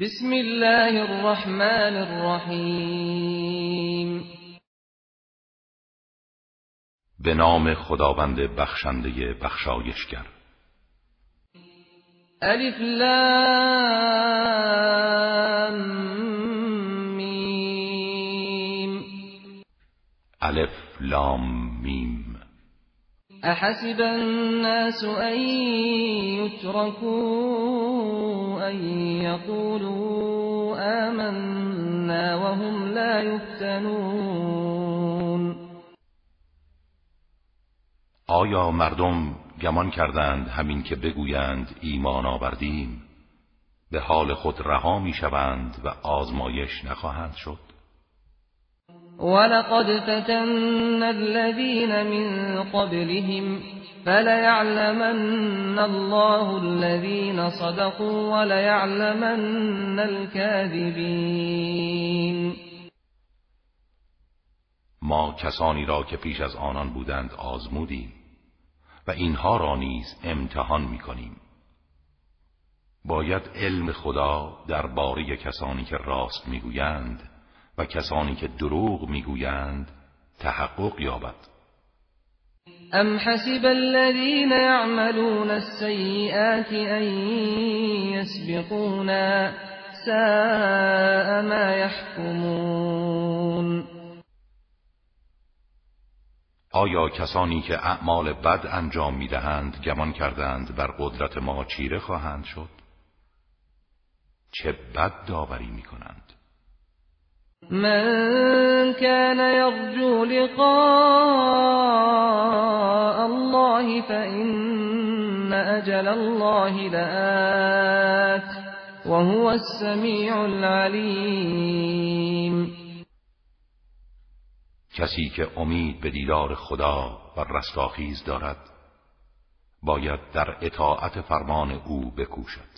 بسم الله الرحمن الرحیم. به نام خداوند بخشنده بخشایشگر. الف لام میم. الف لام میم. احسب الناس ان يتركوا آمنا وهم لا يفتنون آیا مردم گمان کردند همین که بگویند ایمان آوردیم؟ به حال خود رها می شوند و آزمایش نخواهند شد. ولقد فتن الذين من قبلهم فليعلمن الله الذين صدقوا وليعلمن الكاذبين ما کسانی را که پیش از آنان بودند آزمودیم و اینها را نیز امتحان می کنیم. باید علم خدا درباره کسانی که راست می‌گویند و کسانی که دروغ می‌گویند تحقق یابد. ام حسب الذين يعملون السيئات ان يسبقونا ساء ما يحكمون آیا کسانی که اعمال بد انجام می‌دهند گمان کردند بر قدرت ما چیره خواهند شد؟ چه بد داوری می‌کنند؟ من كان يرجو لقاء الله فإن أجل الله لآت وهو السميع العليم. کسی که امید به دیدار خدا و رستاخیز دارد باید در اطاعت فرمان او بکوشد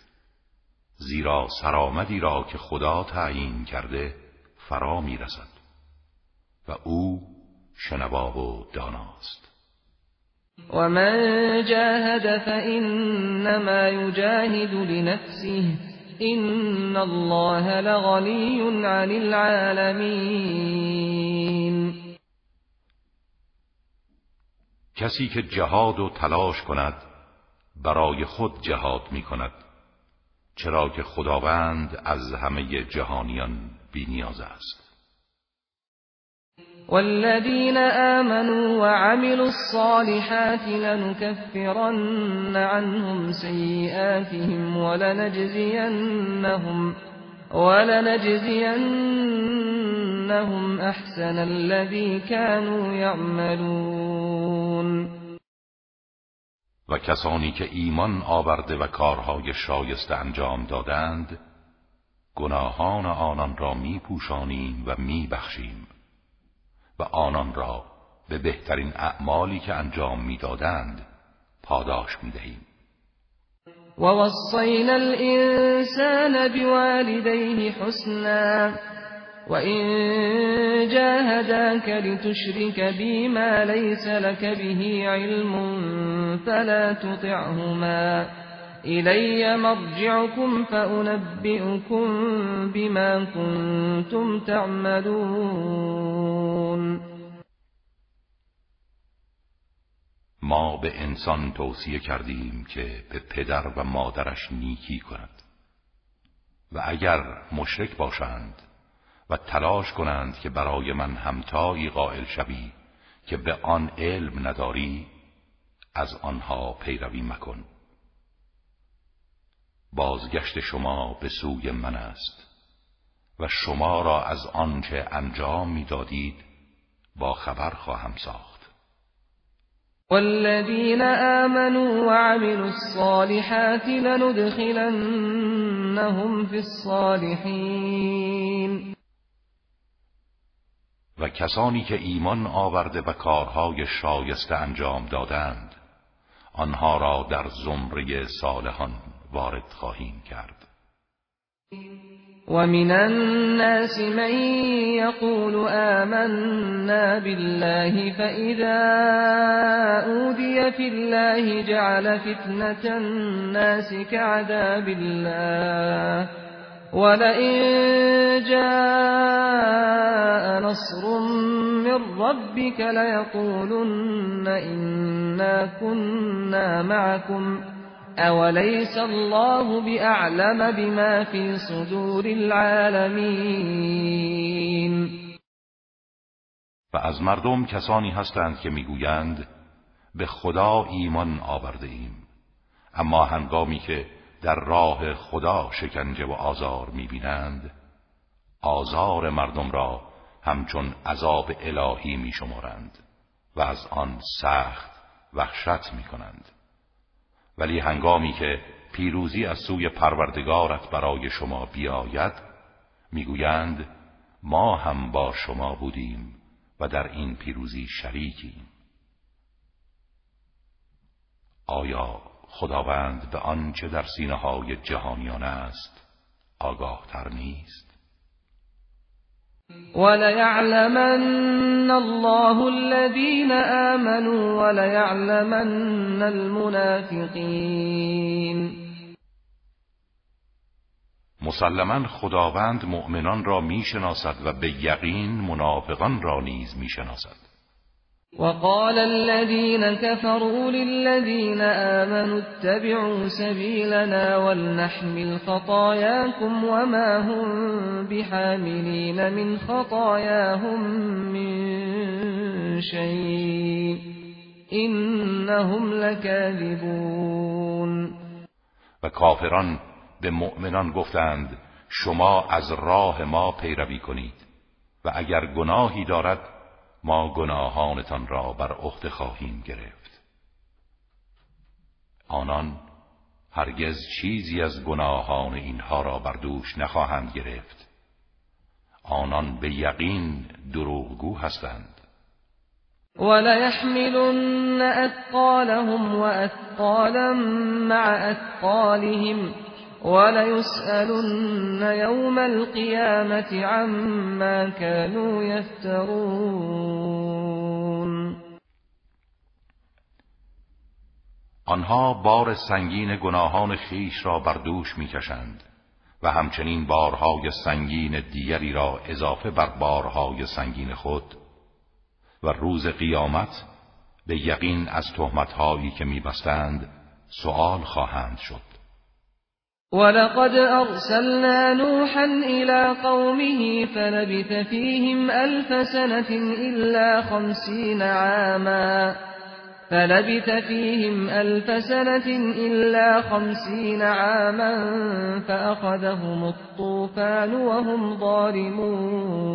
زیرا سرآمدی را که خدا تعیین کرده فرا می‌رسد و او شنوا و داناست. و من جاهد فإنما يجاهد لنفسه إن الله لغنی عن العالمین کسی که جهاد و تلاش کند برای خود جهاد می کند چرا که خداوند از همه جهانیان بینیاز است. والذين آمنوا وعملوا الصالحات لنكفرن عنهم سيئاتهم ولنجزينهم ولنجزينهم أحسن الذي كانوا يعملون و کسانی که ایمان آورده و کارهای شایسته انجام دادند گناهان آنان را می پوشانیم و می بخشیم و آنان را به بهترین اعمالی که انجام می‌دادند پاداش می دهیم و وصینا الانسان بوالديه حسنا وإن جاهداك لتشرك بي ما ليس لك به علم فلا تطعهما إلي مرجعكم فأنبئكم بما كنتم تعملون ما به انسان توصیه کردیم که به پدر و مادرش نیکی کند و اگر مشرک باشند و تلاش کنند که برای من همتایی قائل شوی که به آن علم نداری از آنها پیروی مکن. بازگشت شما به سوی من است و شما را از آنچه انجام می‌دادید با خبر خواهم ساخت. والذین آمنوا وعملوا الصالحات لندخلنهم في الصالحین. و کسانی که ایمان آورده و کارهای شایسته انجام دادند آنها را در زمره صالحان وارد خواهیم کرد. ومن الناس من يقول آمنا بالله فإذا أودي في الله جعل فتنة الناس كعذاب الله. ولئن جاء نصر من ربك ليقولن إنا كنا معكم أوليس الله بأعلم بما في صدور العالمين و مردم کسانی هستند که می‌گویند به خدا ایمان آورده ایم اما هنگامی که در راه خدا شکنجه و آزار می‌بینند آزار مردم را همچون عذاب الهی میشمارند و از آن سخت وحشت می‌کنند. ولی هنگامی که پیروزی از سوی پروردگارت برای شما بیاید می‌گویند ما هم با شما بودیم و در این پیروزی شریکیم. آیا خداوند به آنچه در سینه های جهانیان است آگاه تر نیست. وليعلمن الله الذين آمنوا وليعلمن المنافقين. مسلما خداوند مؤمنان را می‌شناسد و به یقین منافقان را نیز می‌شناسد. وقال الذين كفروا للذين آمنوا اتبعوا سبيلنا ولنحمل خطاياكم وما هم بحاملين من خطاياهم من شيء إنهم لكاذبون. و کافران به مؤمنان گفتند شما از راه ما پیروی کنید و اگر گناهی دارد ما گناهانتان را بر عهده خواهیم گرفت. آنان هرگز چیزی از گناهان اینها را بر دوش نخواهند گرفت. آنان به یقین دروغگو هستند. وليحملن أثقالهم وأثقالا مع أثقالهم وليسألن يوم القيامة عما كانوا يفترون. آنها بار سنگین گناهان خیش را بر دوش می‌کشند و همچنین بارهای سنگین دیگری را اضافه بر بارهای سنگین خود و روز قیامت به یقین از تهمتهایی که میبستند سؤال خواهند شد. ولقد أرسلنا نوحا إلى قومه فلبث فيهم ألف سنة إلا خمسين عاما. فلبث فيهم ألف سنة إلا خمسين عاما فأخذهم الطوفان وهم ظالمون.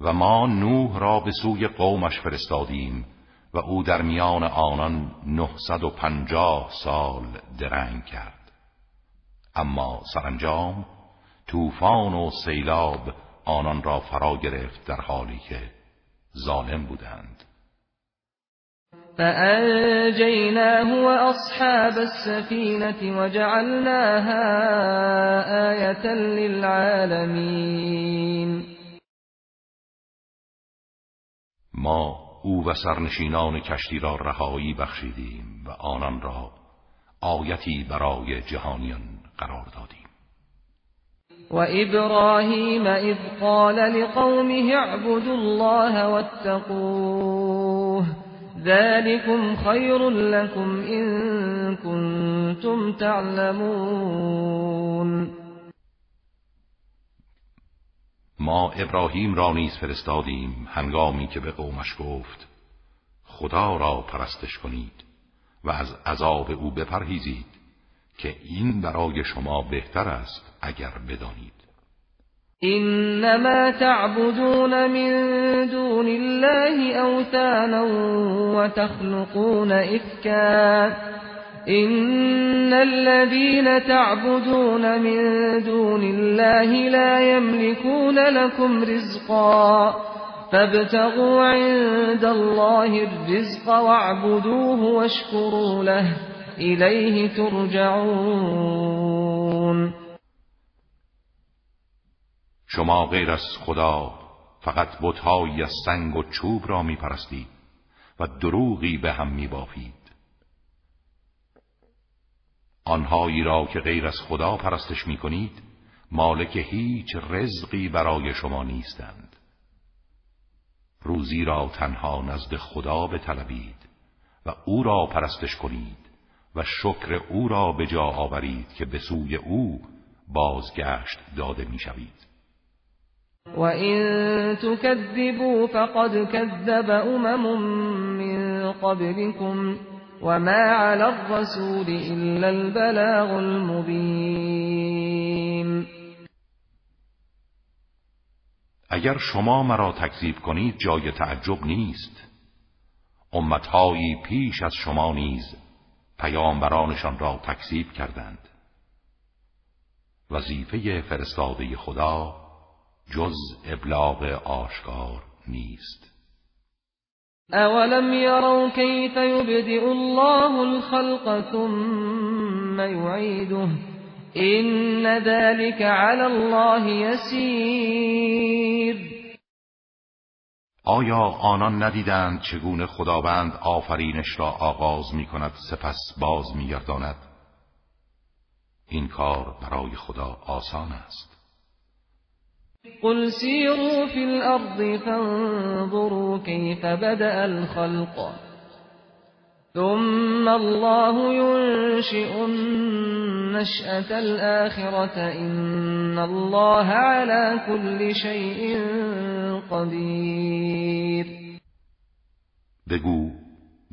و ما نوح را به قومش فرستادیم. و او در میان آنان نهصد و پنجاه سال درنگ کرد. اما سرانجام طوفان و سیلاب آنان را فرا گرفت در حالی که ظالم بودند. فأنجيناه وأصحاب السفينة وجعلناها آية للعالمين. ما او و سرنشینان کشتی را رهایی بخشیدیم و آنان را آیتی برای جهانیان قرار دادیم. و ابراهیم اذ قال لقومه اعبدوا الله واتقوه ذلكم خیر لكم ان كنتم تعلمون. ما ابراهیم را نیز فرستادیم هنگامی که به قومش گفت خدا را پرستش کنید و از عذاب او بپرهیزید که این برای شما بهتر است اگر بدانید. انما تعبدون من دون الله اوثانا وتخلقون افکا إن الذين تعبدون من دون الله لا يملكون لكم رزقا فابتغوا عند الله الرزق واعبدوه واشكروا له إليه ترجعون شما غیر از خدا فقط بتهایی از سنگ و چوب را می پرستید و دروغی به هم می بافید آنهایی را که غیر از خدا پرستش می کنید مالک هیچ رزقی برای شما نیستند. روزی را تنها نزد خدا بطلبید و او را پرستش کنید و شکر او را به جا آورید که به سوی او بازگشت داده می‌شوید. و این تکذبوا فقد کذب امم من قبلكم وما على الرسول الا البلاغ المبین اگر شما مرا تکذیب کنید جای تعجب نیست. امتهایی پیش از شما نیز پیامبرانشان را تکذیب کردند. وظیفه فرستاده خدا جز ابلاغ آشکار نیست. اولم یروا کیف یبدئ الله الخلق ثم یعیده این ذلك علی الله یسیر آیا آنان ندیدند چگونه خداوند آفرینش را آغاز می کند سپس باز می گرداند؟ این کار برای خدا آسان است قل سیروا فی الارض فانظروا کیف بدأ الخلق ثم الله ينشئ النشأة الآخرة إن الله على كل شيء قدیر بگو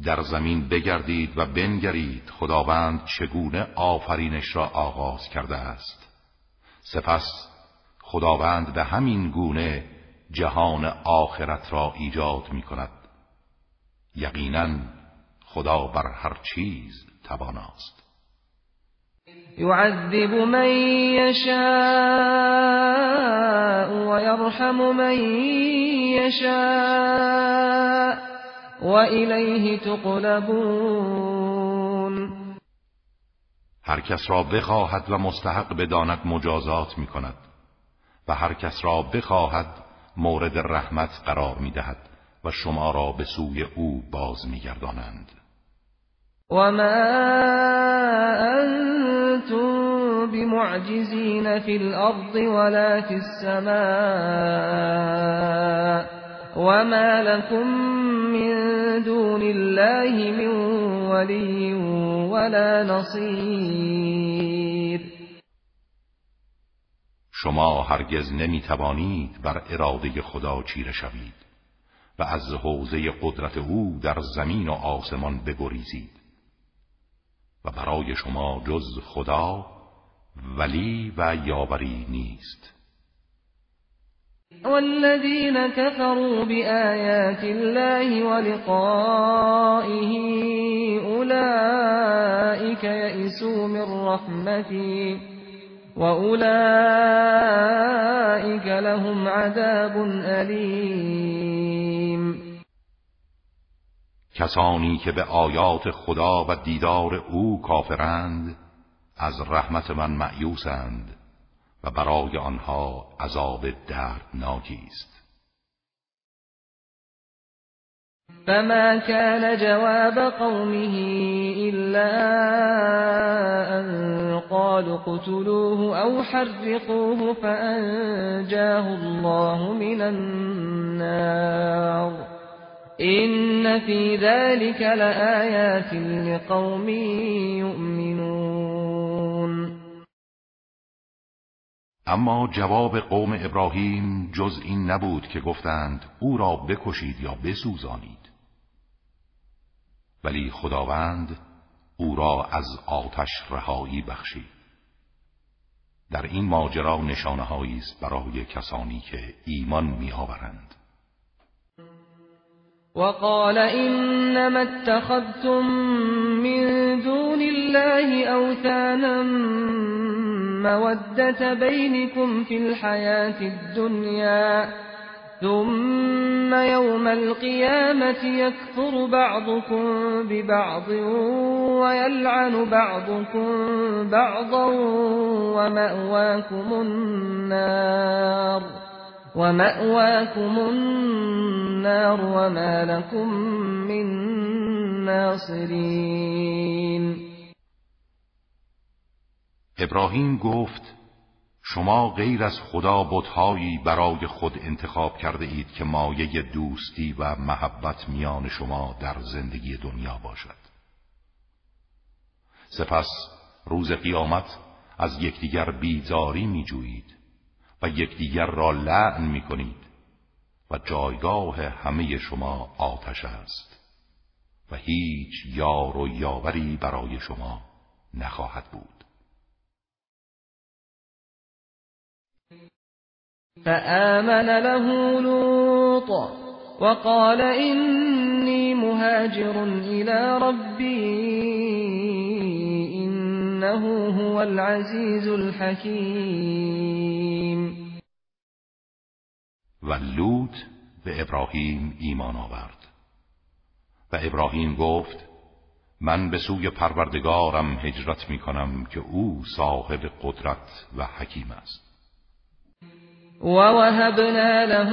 در زمین بگردید و بنگرید خداوند چگونه آفرینش را آغاز کرده است. سپس خداوند به همین گونه جهان آخرت را ایجاد می کند یقینا خدا بر هر چیز تواناست. يعذب من يشاء ويرحم من يشاء وإليه تقلبون. هر کس را بخواهد و مستحق بداند مجازات می کند و هر کس را بخواهد مورد رحمت قرار می دهد و شما را به سوی او باز می گردانند وما أنتم بمعجزين في الأرض ولا في السماء وما لكم من دون الله من ولي ولا نصير شما هرگز نمی توانید بر اراده خدا چیره شوید و از حوزه قدرت او در زمین و آسمان بگریزید و برای شما جز خدا ولی و یاوری نیست. والذین كفروا بآیات الله ولقائه أولئك يئسوا من رحمتي وأولئك لهم عذاب أليم. کسانی که به آیات خدا و دیدار او کافرند از رحمت من معیوسند و برای آنها عذاب دردناکی است. فما كان جواب قومه إلا أن قالوا قتلوه أو حرقوه فأنجاه الله من النار این فی ذلك لآیات لقوم یؤمنون اما جواب قوم ابراهیم جز این نبود که گفتند او را بکشید یا بسوزانید. ولی خداوند او را از آتش رهایی بخشید. در این ماجرا نشانه است برای کسانی که ایمان میآورند. وقال إنما اتخذتم من دون الله أوثانا مودة بينكم في الحياة الدنيا ثم يوم القيامة يكفر بعضكم ببعض ويلعن بعضكم بعضا ومأواكم النار ومأواكم النار وما لكم من ناصرین ابراهیم گفت شما غیر از خدا بتهایی برای خود انتخاب کرده اید که مایه دوستی و محبت میان شما در زندگی دنیا باشد. سپس روز قیامت از یکدیگر بیزاری میجویید و یکدیگر را لعن می‌کنید و جایگاه همه شما آتش است و هیچ یار و یاوری برای شما نخواهد بود. فآمن له لوط وقال إني مهاجر إلى ربي إنه هو العزيز الحكيم. و لوط به ابراهیم ایمان آورد. و ابراهیم گفت من به سوی پروردگارم هجرت می کنم که او صاحب قدرت و حکیم است. ووهبنا له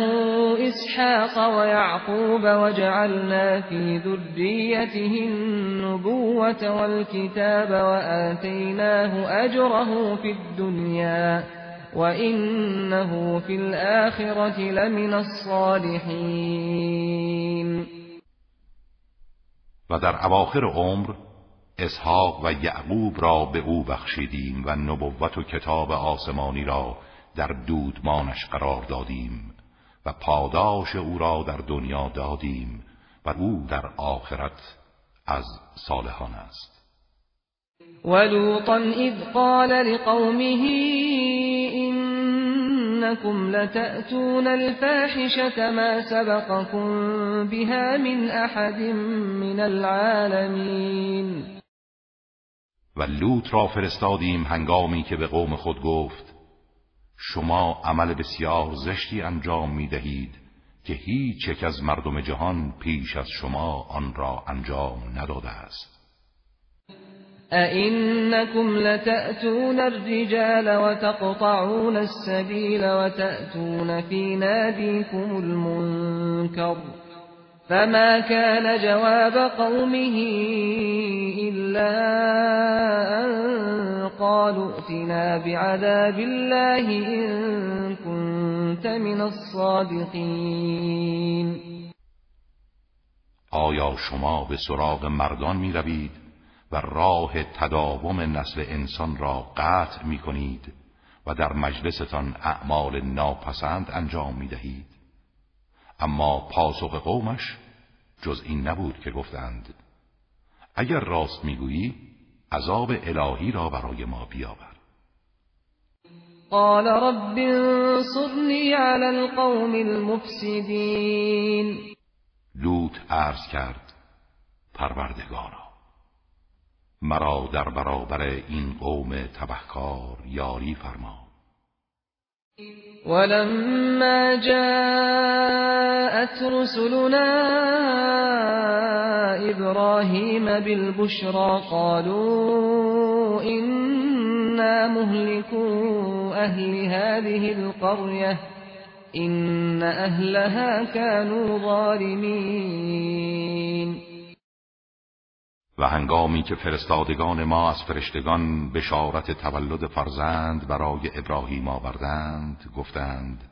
إسحاق ويعقوب وجعلنا في ذريته النبوة والكتاب وآتيناه أجره في الدنيا وإنه في الآخرة لمن الصالحين. و در اواخر عمر اسحاق و یعقوب را به او بخشیدیم و نبوت و کتاب آسمانی را در دودمانش قرار دادیم و پاداش او را در دنیا دادیم و او در آخرت از صالحان است. ولوطا اذ قال لقومه انكم لتأتون الفاحشة ما سبقكم بها من احد من العالمین و لوط را فرستادیم هنگامی که به قوم خود گفت شما عمل بسیار زشتی انجام می دهید که هیچ یک از مردم جهان پیش از شما آن را انجام نداده است. أئنكم لتأتون الرجال وتقطعون السبيل وتأتون في ناديكم المنكر فما كان جواب قومه إلا أن قالوا ائتنا بعذاب الله إن كنت من الصادقين آیا شما به سراغ مردان می روید و راه تداوم نسل انسان را قطع می کنید و در مجلستان اعمال ناپسند انجام می دهید اما پاسخ قومش جز این نبود که گفتند اگر راست می‌گویی عذاب الهی را برای ما بیاور. قال رب انصرنی علی القوم المفسدین. لوط عرض کرد پروردگارا مرا در برابر این قوم تبهکار یاری فرما. ولما جاءت رسلنا إبراهيم بالبشرى قالوا إنا مهلكوا أهل هذه القرية إن أهلها كانوا ظالمين و هنگامی که فرستادگان ما از فرشتگان بشارت تولد فرزند برای ابراهیم آوردند گفتند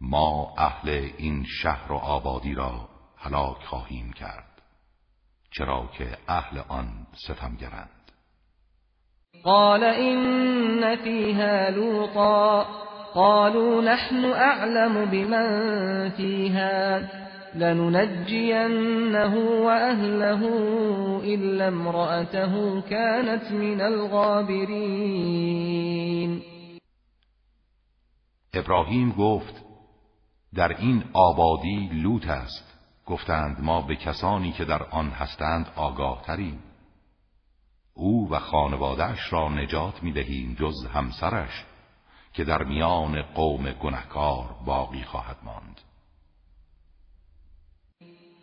ما اهل این شهر و آبادی را هلاک خواهیم کرد چرا که اهل آن ستمگرند. قال این فیها لوطا قالوا نحن اعلم بمن فیها لننجينه وأهله إلا امرأته كانت من الغابرين. ابراهیم گفت در این آبادی لوط است. گفتند ما به کسانی که در آن هستند آگاه تریم او و خانوادهش را نجات می دهیم جز همسرش که در میان قوم گنهکار باقی خواهد ماند.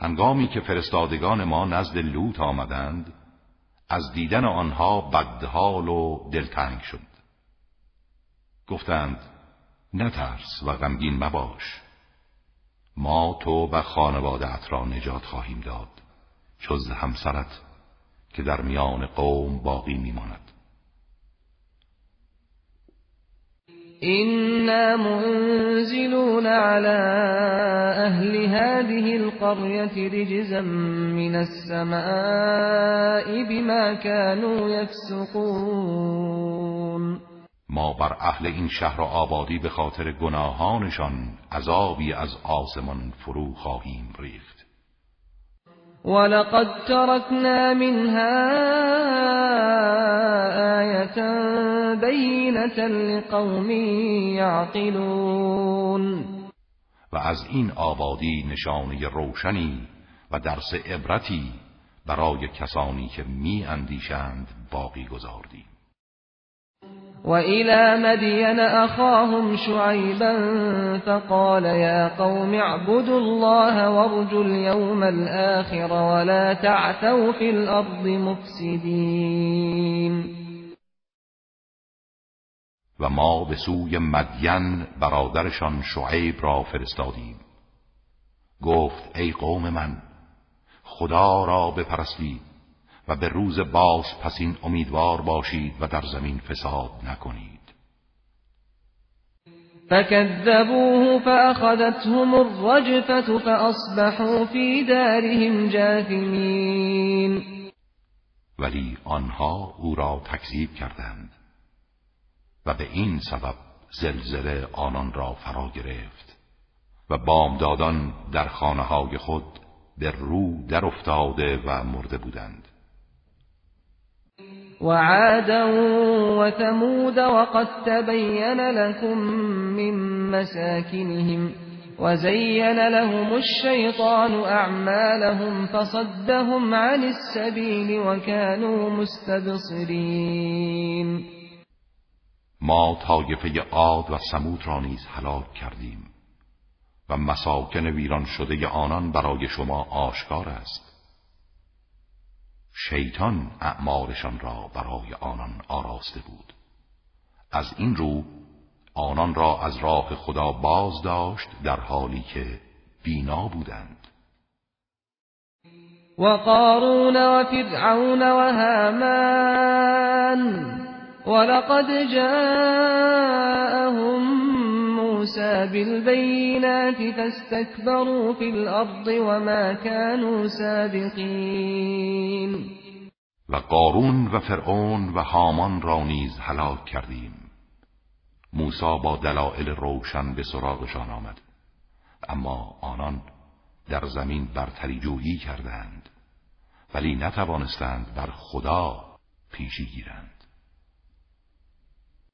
هنگامی که فرستادگان ما نزد لوط آمدند از دیدن آنها بدحال و دلتنگ شد. گفتند نترس و غمگین مباش. ما تو و خانواده را نجات خواهیم داد جز همسرت که در میان قوم باقی میماند. إنا منزلون على أهل هذه القرية رجزا من السماء بما كانوا يفسقون. ما بر اهل این شهر آبادی به خاطر گناهانشان عذابی از آسمان فرو خواهیم ریخت. ولقد تركنا منها آية بينة لقوم يعقلون و از این آبادی نشانه روشنی و درس عبرتی برای کسانی که می اندیشند باقی گذاردیم. وإلى مدين أخاهم شعيبا فقال يا قوم اعبدوا الله وارجوا اليوم الآخر ولا تعثوا في الأرض مفسدين. و ما به سوی مدین برادرشان شعیب را فرستادیم. گفت ای قوم من خدا را بپرستید. و به روز باز پسین امیدوار باشید و در زمین فساد نکنید. فكذبوه فأخذتهم الرجفة فأصبحوا في دارهم جاثمين ولی آنها او را تکذیب کردند و به این سبب زلزله آنان را فرا گرفت و بامدادان در خانه های خود به رو در افتاده و مرده بودند. وعادا وثمود وقد تبين لكم من مساكنهم وزين لهم الشيطان أعمالهم فصدهم عن السبيل وكانوا مستبصرين. ما طایفه عاد و سمود را نیز هلاک کردیم و مساکن ویران شده آنان برای شما آشکار است. شیطان اعمالشان را برای آنان آراسته بود. از این رو آنان را از راه خدا باز داشت در حالی که بینا بودند. و قارون و فرعون و هامان ولقد جاءهم موسى بالبينات فاستكبروا في الأرض وما كانوا سابقين. و قارون و فرعون و هامان را نیز هلاک کردیم. موسی با دلایل روشن به سراغشان آمد. اما آنان در زمین برتری جویی کردند. ولی نتوانستند بر خدا پیشی گیرند.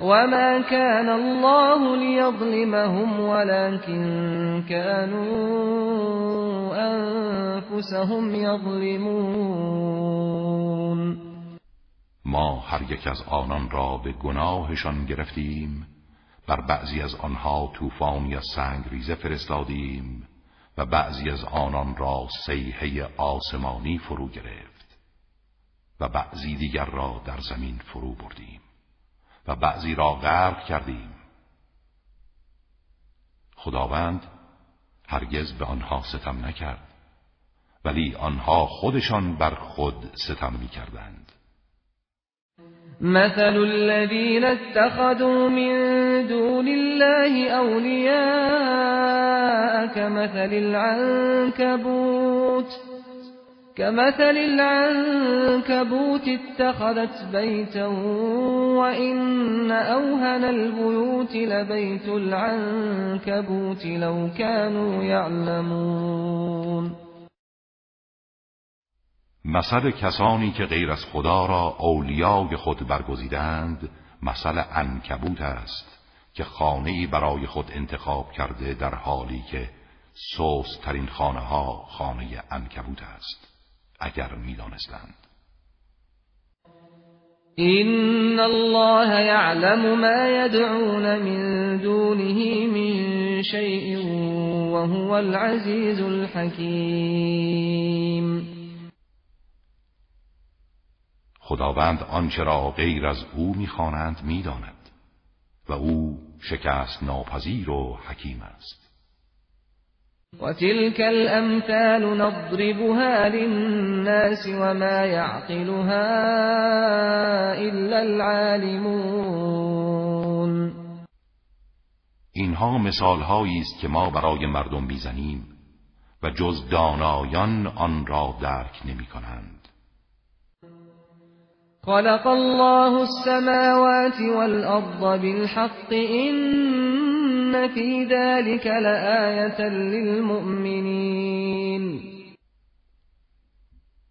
وما كان الله ليظلمهم ولكن كانوا أنفسهم يظلمون ما هر یک از آنان را به گناهشان گرفتیم بر بعضی از آنها طوفان یا سنگ ریزه فرستادیم و بعضی از آنان را سیحه آسمانی فرو گرفت و بعضی دیگر را در زمین فرو بردیم. و بعضی را غرق کردیم. خداوند هرگز به آنها ستم نکرد ولی آنها خودشان بر خود ستم می کردند مثل الذين اتخذوا من دون الله أولياء كمثل العنكبوت كمثل العنكبوت اتخذت بيتا وإن أوهن البيوت لبيت العنكبوت لو كانوا يعلمون. مثل کسانی که غیر از خدا را اولیای خود برگزیدند مثل انکبوت است که خانه برای خود انتخاب کرده در حالی که سوس ترین خانه ها خانه انکبوت است. اگر می‌دانستند. این الله یعلم ما یدعون من دونه من شیء وهو العزیز الحکیم. خداوند آنچه را غیر از او می‌خوانند می‌داند و او شکست ناپذیر و حکیم است. وتلك الأمثال نضربها للناس وما يعقلها إلا العالمون اینها مثالهایی است که ما برای مردم می‌زنیم و جز دانایان آن را درک نمی کنند. خلق الله السماوات والأرض بالحق إن في ذلك لآية للمؤمنين.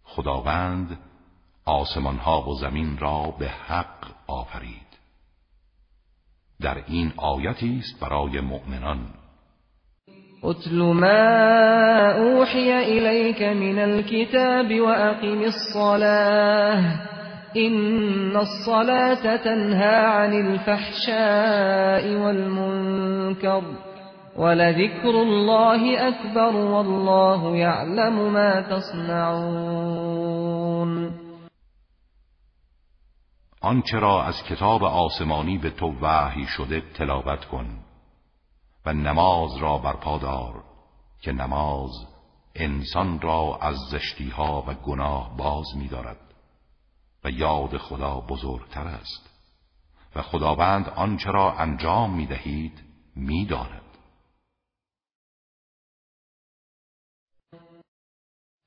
خداوند آسمان ها و زمین را به حق آفرید. در این آیتی است برای مؤمنان. اتل ما اوحی الیک من الكتاب واقم الصلاه إن الصلاة تنهى عن الفحشاء والمنكر ولذكر الله أكبر والله يعلم ما تصنعون آنچه را از کتاب آسمانی به تو وحی شده تلاوت کن و نماز را برپا دار که نماز انسان را از زشتیها و گناه باز می‌دارد. یاد خدا بزرگتر است و خداوند آنچه را انجام می دهید می داند.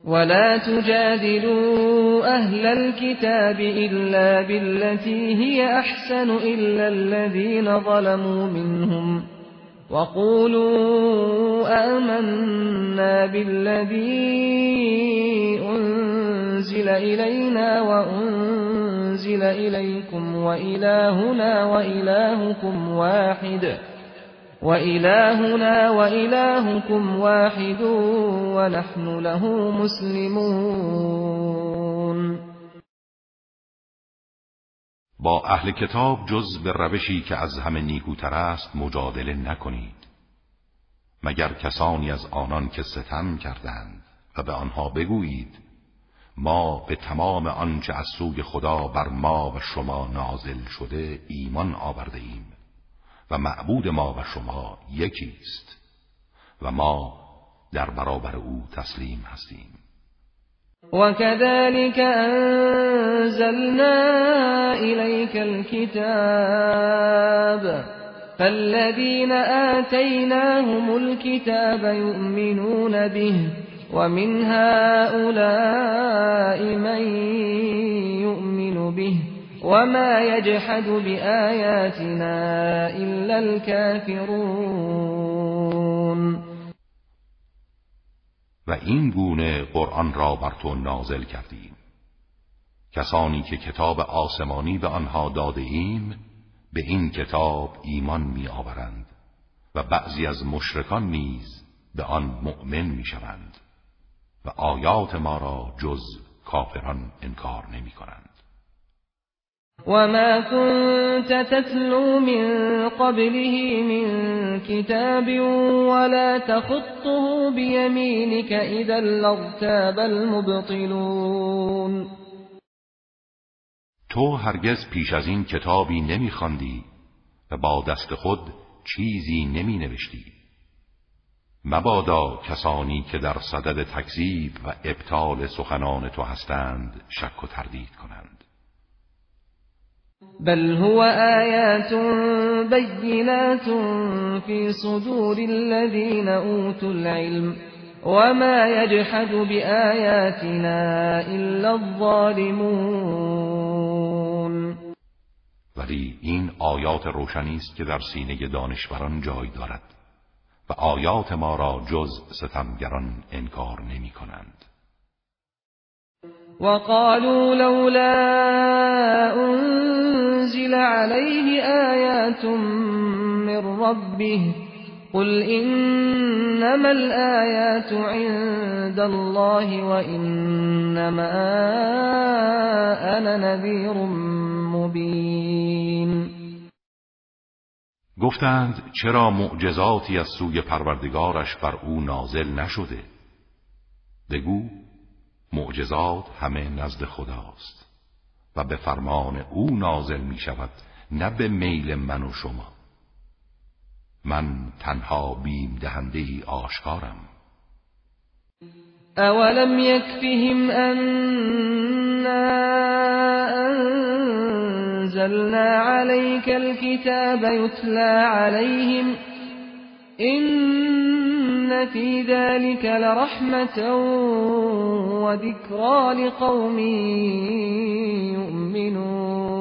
ولا تجادلوا أهل الكتاب إلا بالتي هي أحسن إلا الذين ظلموا منهم وقولوا آمنا بالذي إلينا وأنزل إليكم وإلهنا وإلهكم واحد. وإلهنا وإلهكم واحد ونحن له مسلمون. با اهل کتاب جز به روشی که از همه نیکوتر است مجادله نکنید مگر کسانی از آنان که ستم کردند و به آنها بگویید ما به تمام آنچه از سوی خدا بر ما و شما نازل شده ایمان آورده ایم و معبود ما و شما یکی است و ما در برابر او تسلیم هستیم. وكذلك أنزلنا إليك الكتاب فالذين آتيناهم الكتاب يؤمنون به ومن هؤلاء من يؤمن به وما يجحد بآياتنا إلا الكافرون. و این گونه قرآن را بر تو نازل کردیم. کسانی که کتاب آسمانی به آنها داده ایم به این کتاب ایمان می آورند و بعضی از مشرکان نیز به آن مؤمن می شوند و آیات ما را جز کافران انکار نمی کنند. وما كنت تتلو من قبله من كتاب ولا تخطه بيمينك إذا لارتاب المبطلون. تو هرگز پیش از این کتابی نمیخواندی و با دست خود چیزی نمی نوشتی. مبادا کسانی که در صدد تکذیب و ابطال سخنان تو هستند شک و تردید کنند. بل هو آیات بینات فی صدور الذین اوتوا العلم وما يجحد بآياتنا إلا الظالمون. ولی این آیات روشنی است که در سینه دانشوران جای دارد. و آیات ما را جز ستمگران انکار نمی کنند. وقالوا لولا أنزل عليه آيات من ربه قل إنما الآيات عند الله وإنما أنا نذير مبين گفتند چرا معجزاتی از سوی پروردگارش بر او نازل نشده؟ بگو معجزات همه نزد خداست و به فرمان او نازل می شود نه به میل من و شما. من تنها بیم دهنده ای آشکارم. اولم یکفهم انا انزلنا عليك الكتاب يتلى عليهم ان في ذلك لرحمة وذكرى لقوم يؤمنون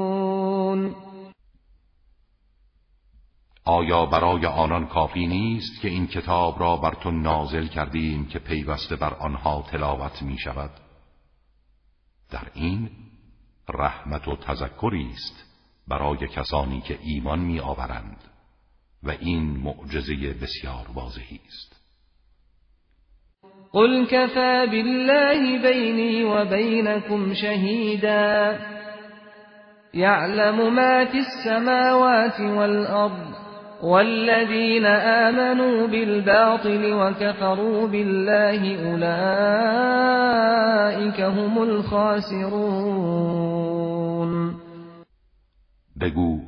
آیا برای آنان کافی نیست که این کتاب را بر تو نازل کردیم که پیوسته بر آنها تلاوت می شود؟ در این رحمت و تذکری است برای کسانی که ایمان می آورند و این معجزه بسیار واضحی است. قل كفى بالله بيني وبينكم شهيدا يعلم ما في السماوات والأرض والذين آمنوا بالباطل وكفروا بالله أولئك هم الخاسرون. بگو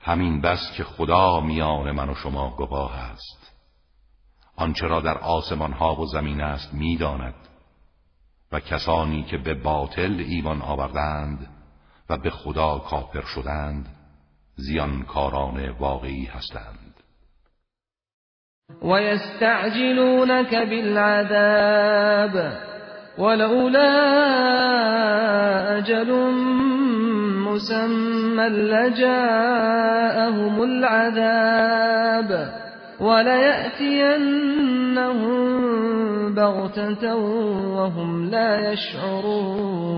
همین بس که خدا میان من و شما گواه است. آنچه را در آسمان ها و زمین است می‌داند و کسانی که به باطل ایمان آوردند و به خدا کافر شدند زیانکاران واقعی هستند. ويستعجلونك بالعذاب ولولا أجل مسمى لجاءهم العذاب وليأتينهم بغتة وهم لا يشعرون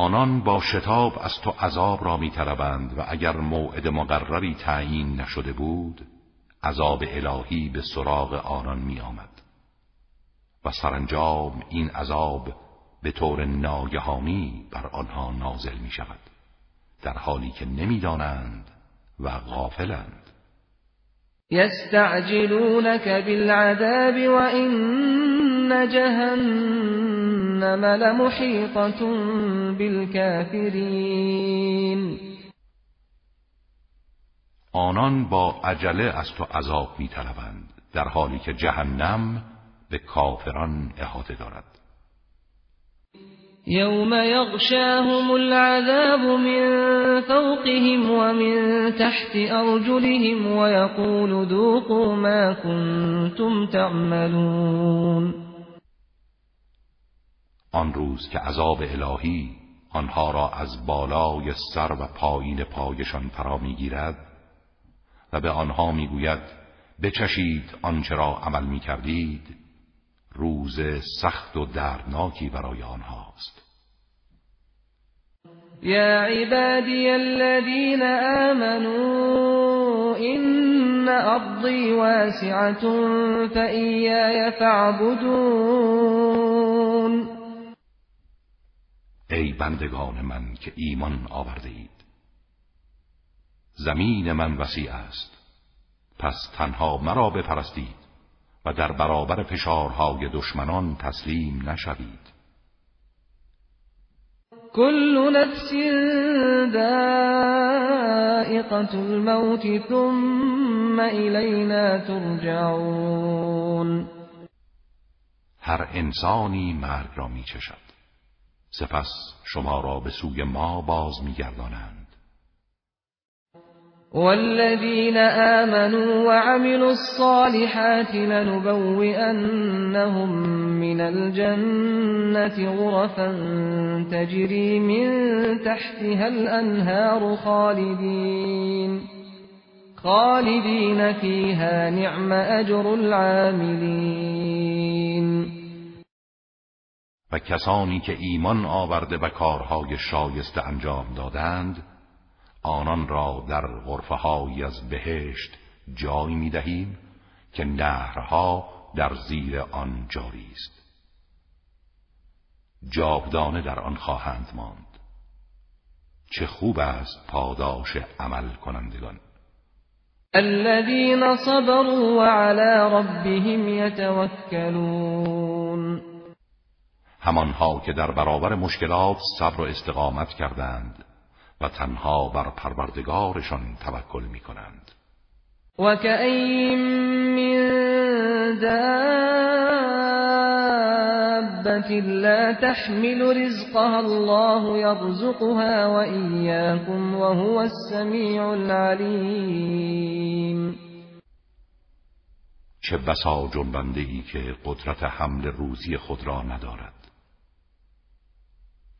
آنان با شتاب از تو عذاب را میطلبند و اگر موعد مقرری تعیین نشده بود عذاب الهی به سراغ آنان می آمد و سرانجام این عذاب به طور ناگهانی بر آنها نازل می شود در حالی که نمی‌دانند و غافلند. یستعجلونك بالعذاب وإن جهنم لمحيطة بالكافرين. آنان با عجله از تو عذاب می در حالی که جهنم به کافران احاطه دارد. یوم یغشاهم العذاب من فوقهم ومن تحت ارجلهم ويقول ذوقوا ما كنتم تعملون آن روز که عذاب الهی آنها را از بالای سر و پایین پایشان فرا می‌گیرد و به آنها می‌گوید بچشید آنچه را عمل می‌کردید روز سخت و دردناکی برای آنهاست. یا عبادی الذین آمنوا این ارضی واسعة فإیای فاعبدون. ای بندگان من که ایمان آورده اید زمین من وسیع است. پس تنها مرا بپرستید و در برابر فشارهای دشمنان تسلیم نشوید. كل نفس ذائقة الموت ثم إلينا ترجعون. هر انسانی مرگ را می چشد سپس شما را به سوی ما باز می گردانند والذين آمنوا وعملوا الصالحات لنبوئنهم من الجنة غرفا تجري من تحتها الأنهار خالدين خالدين فيها نعم أجر العاملين و کسانی که ایمان آورده و کارهای شایسته انجام دادند آنان را در غرفه از بهشت جای می دهیم که نهرها در زیر آن جاری است. جاودانه در آن خواهند ماند. چه خوب است پاداش عمل کنندگان الذين صبروا وعلى ربهم يتوكلون. همانها که در برابر مشکلات صبر و استقامت کردند و تنها بر پروردگارشان توکل می کنند و من دابت لا تحمل رزقها الله يرزقها وإياكم وهو السمیع العلیم چه بسا جنبنده ای که قدرت حمل روزی خود را ندارد.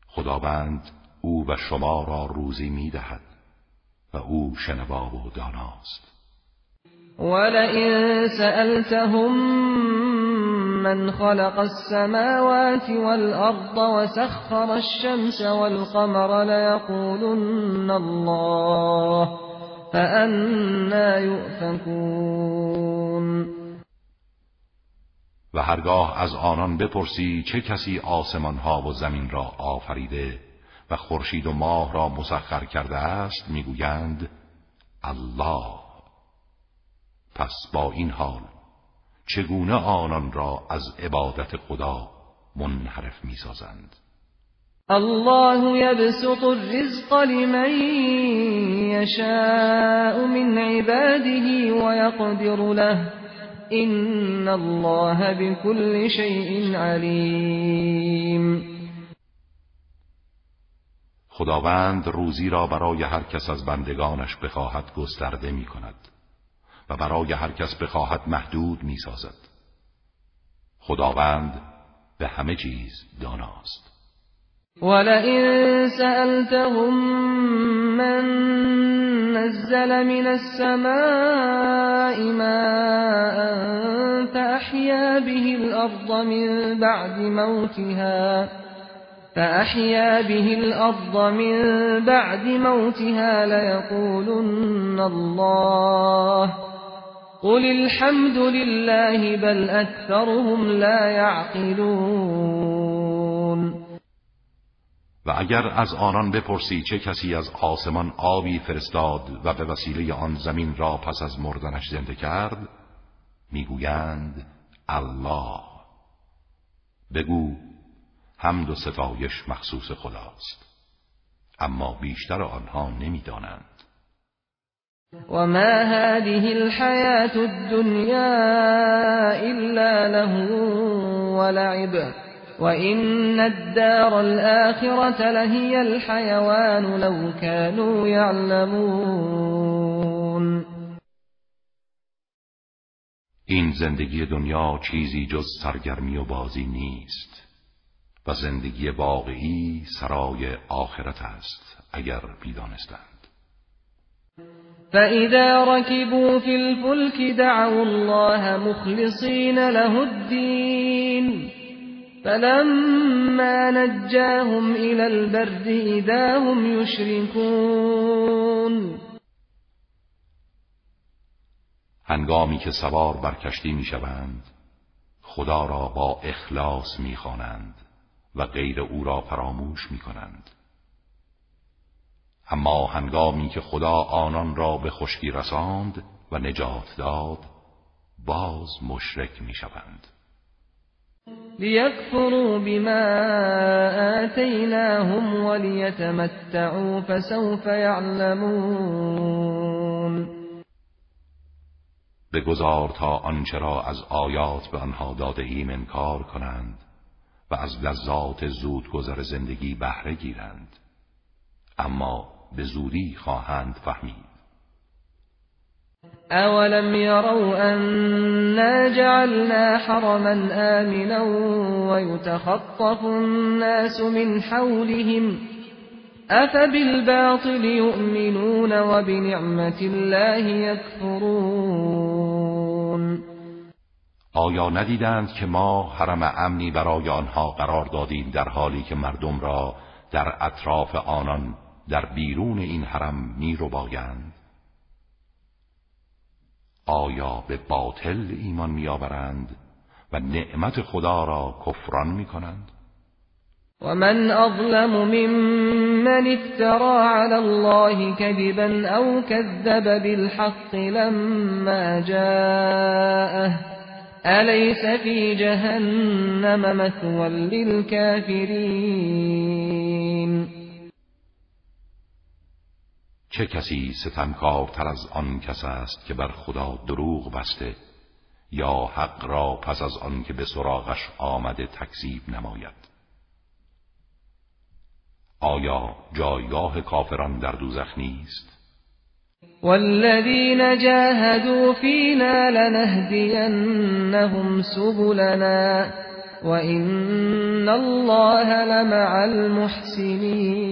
خداوند او و شما را روزی می دهد و او شنوا و داناست. ولئن سألتهم من خلق السماوات والأرض وسخر الشمس والقمر ليقولن الله فأنا يؤفكون. و هرگاه از آنان بپرسی چه کسی آسمان ها و زمین را آفریده و خورشید و ماه را مسخر کرده است می‌گویند الله. پس با این حال چگونه آنان را از عبادت خدا منحرف می‌سازند؟ الله يبسط الرزق لمن يشاء من عباده ويقدر له. إن الله بكل شيء علیم. خداوند روزی را برای هر کس از بندگانش بخواهد گسترده می کند و برای هر کس بخواهد محدود می سازد. خداوند به همه چیز داناست ولئن سألتهم من نزل من السماء ماء فأحيا به الأرض من بعد موتها فأحيا به الأرض من بعد موتها ليقولن الله قل الحمد لله بل أكثرهم لا يعقلون و اگر از آنان بپرسی چه کسی از آسمان آبی فرستاد و به وسیله آن زمین را پس از مردنش زنده کرد می‌گویند الله. بگو حمد و ستایش مخصوص خداست. اما بیشتر آنها نمی‌دانند. و ما هذه الحیات الدنیا الا له ولعب وإن الدار الآخرة لهي الحيوان لو كانوا يعلمون. این زندگی دنیا چیزی جز سرگرمی و بازی نیست. و زندگی واقعی سرای آخرت است اگر بیدانستند. فإذا ركبوا في الفلك دعوا الله مخلصين له الدين فلما نجاهم إلى البر إذا هم يشركون هنگامی که سوار بر کشتی می‌شوند خدا را با اخلاص می‌خوانند. و غیر او را فراموش می‌کنند. اما هنگامی که خدا آنان را به خشکی رساند و نجات داد باز مشرک می‌شوند. ليكفروا بما آتيناهم وليتمتعوا فسوف يعلمون بگذار تا آنچه را از آیات به آنها داده ایم انکار کنند. و از لذات زود گذر زندگی بهره گیرند. اما به زودی خواهند فهمید. اولم يروا أنا جعلنا حرما آمنا ويتخطف الناس من حولهم أفبالباطل يؤمنون وبنعمة الله يكفرون آیا ندیدند که ما حرم امنی برای آنها قرار دادیم در حالی که مردم را در اطراف آنان در بیرون این حرم می رو بایند آیا به باطل ایمان میآورند و نعمت خدا را کفران می کنند من اظلم ممن افترى على الله كذبا او كذب بالحق لما جاءه أليس في جهنم مثوى للكافرين چه کسی ستمکارتر از آن کس است که بر خدا دروغ بسته یا حق را پس از آن که به سراغش آمده تکذیب نماید؟ آیا جایگاه کافران در دوزخ نیست؟ والذین جاهدوا فینا لنهدینهم سبلنا وإن الله لمع المحسنین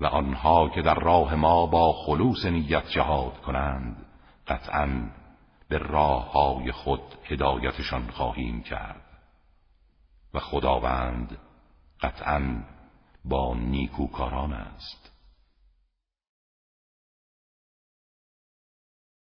و آنها که در راه ما با خلوص نیت جهاد کنند قطعا به راه های خود هدایتشان خواهیم کرد. و خداوند قطعا با نیکوکاران است.